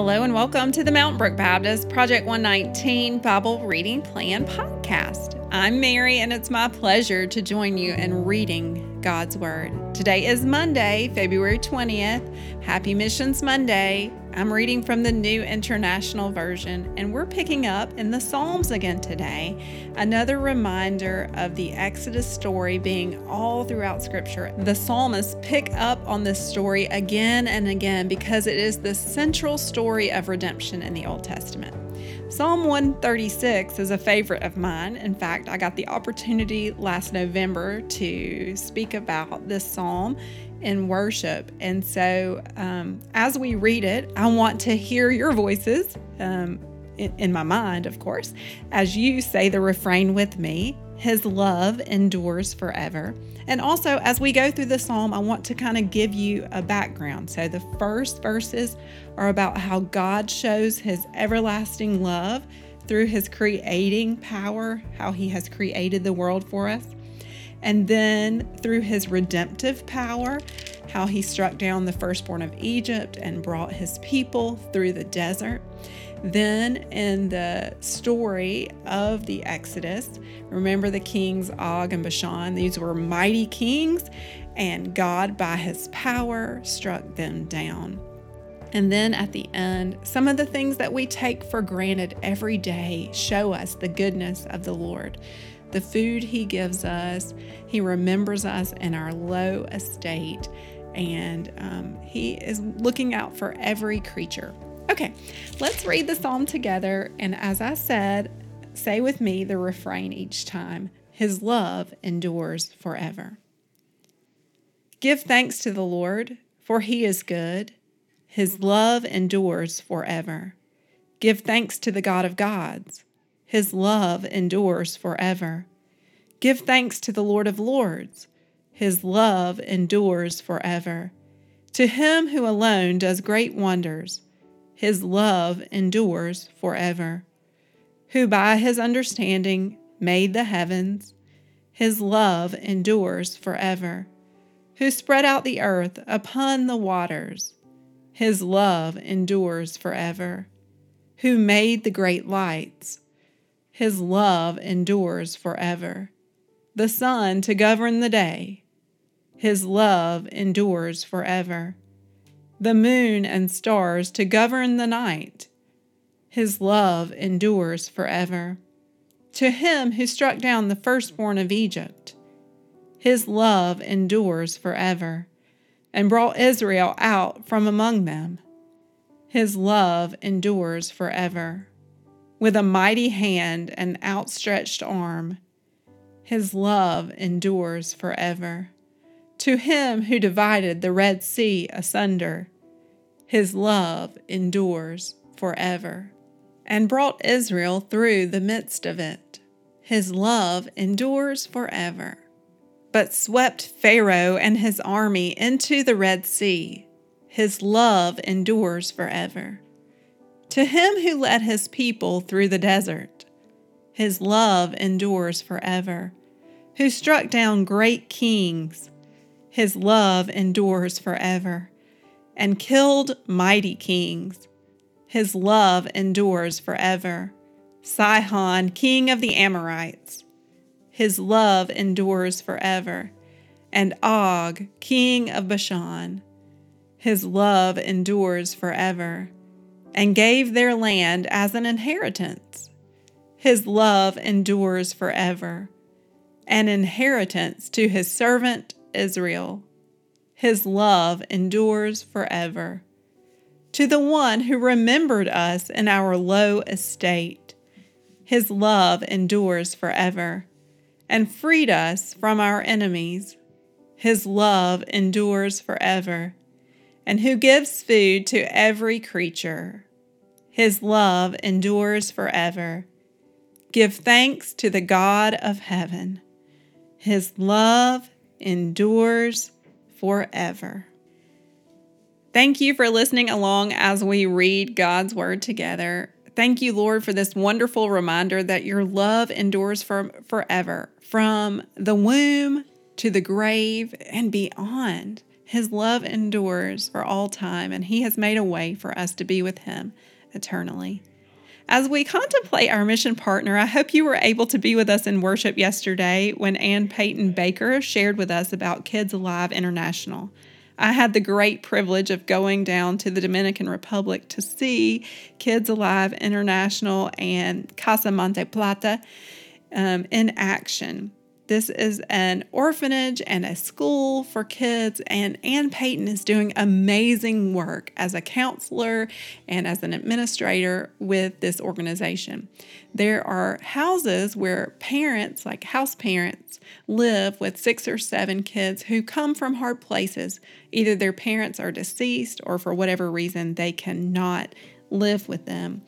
Hello and welcome to the Mountain Brook Baptist Project 119 Bible Reading Plan podcast. I'm Mary and it's my pleasure to join you in reading God's Word. Today is Monday, February 20th. Happy Missions Monday. I'm reading from the New International Version, and we're picking up in the Psalms again today. Another reminder of the Exodus story being all throughout Scripture. The psalmists pick up on this story again and again because it is the central story of redemption in the Old Testament. Psalm 136 is a favorite of mine. In fact, I got the opportunity last November to speak about this psalm in worship. And so, um, as we read it, I want to hear your voices um, in, in my mind, of course, as you say the refrain with me His love endures forever. And also, as we go through the psalm, I want to kind of give you a background. So, the first verses are about how God shows his everlasting love through his creating power, how he has created the world for us. And then through his redemptive power, how he struck down the firstborn of Egypt and brought his people through the desert. Then, in the story of the Exodus, remember the kings Og and Bashan? These were mighty kings, and God, by his power, struck them down. And then at the end, some of the things that we take for granted every day show us the goodness of the Lord. The food He gives us, He remembers us in our low estate, and um, He is looking out for every creature. Okay, let's read the psalm together. And as I said, say with me the refrain each time His love endures forever. Give thanks to the Lord, for He is good. His love endures forever. Give thanks to the God of gods. His love endures forever. Give thanks to the Lord of lords. His love endures forever. To him who alone does great wonders, his love endures forever. Who by his understanding made the heavens, his love endures forever. Who spread out the earth upon the waters, his love endures forever. Who made the great lights, his love endures forever. The sun to govern the day, his love endures forever the moon and stars to govern the night. His love endures forever. To him who struck down the firstborn of Egypt, his love endures forever, and brought Israel out from among them. His love endures forever. With a mighty hand and outstretched arm, his love endures forever. To him who divided the Red Sea asunder, his love endures forever. And brought Israel through the midst of it, his love endures forever. But swept Pharaoh and his army into the Red Sea, his love endures forever. To him who led his people through the desert, his love endures forever. Who struck down great kings, his love endures forever, and killed mighty kings. His love endures forever. Sihon, king of the Amorites. His love endures forever. And Og, king of Bashan. His love endures forever. And gave their land as an inheritance. His love endures forever. An inheritance to his servant Israel. His love endures forever. To the one who remembered us in our low estate, his love endures forever, and freed us from our enemies. His love endures forever, and who gives food to every creature. His love endures forever. Give thanks to the God of heaven. His love endures forever. Thank you for listening along as we read God's Word together. Thank you, Lord, for this wonderful reminder that your love endures for forever, from the womb to the grave and beyond. His love endures for all time, and He has made a way for us to be with Him eternally. As we contemplate our mission partner, I hope you were able to be with us in worship yesterday when Ann Peyton Baker shared with us about Kids Alive International. I had the great privilege of going down to the Dominican Republic to see Kids Alive International and Casa Monte Plata um, in action. This is an orphanage and a school for kids, and Ann Payton is doing amazing work as a counselor and as an administrator with this organization. There are houses where parents, like house parents, live with six or seven kids who come from hard places. Either their parents are deceased or for whatever reason they cannot live with them.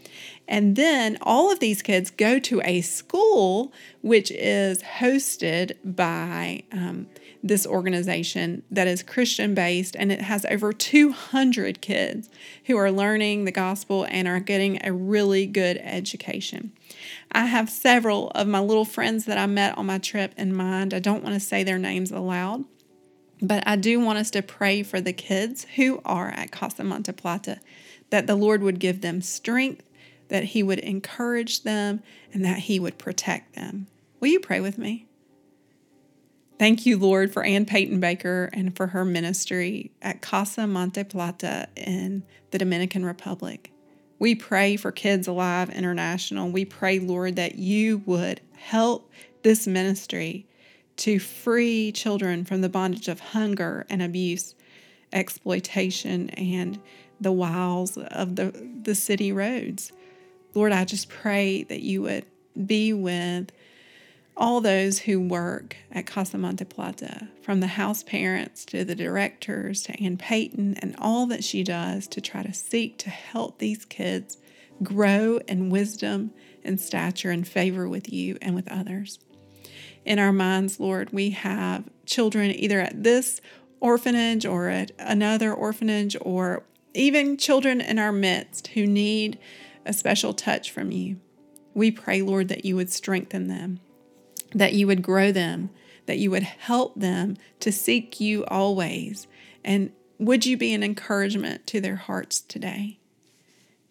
And then all of these kids go to a school which is hosted by um, this organization that is Christian based, and it has over 200 kids who are learning the gospel and are getting a really good education. I have several of my little friends that I met on my trip in mind. I don't want to say their names aloud. But I do want us to pray for the kids who are at Casa Monte Plata that the Lord would give them strength, that He would encourage them, and that He would protect them. Will you pray with me? Thank you, Lord, for Ann Payton Baker and for her ministry at Casa Monte Plata in the Dominican Republic. We pray for Kids Alive International. We pray, Lord, that you would help this ministry to free children from the bondage of hunger and abuse, exploitation, and the wiles of the, the city roads. Lord, I just pray that you would be with all those who work at Casa Monte Plata, from the house parents to the directors to Ann Payton, and all that she does to try to seek to help these kids grow in wisdom and stature and favor with you and with others. In our minds, Lord, we have children either at this orphanage or at another orphanage or even children in our midst who need a special touch from you. We pray, Lord, that you would strengthen them, that you would grow them, that you would help them to seek you always. And would you be an encouragement to their hearts today?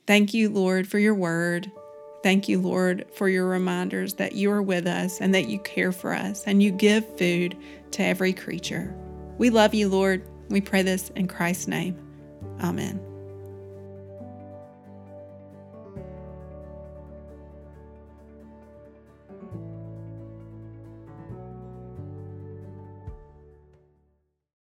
Thank you, Lord, for your word. Thank you, Lord, for your reminders that you are with us and that you care for us and you give food to every creature. We love you, Lord. We pray this in Christ's name. Amen.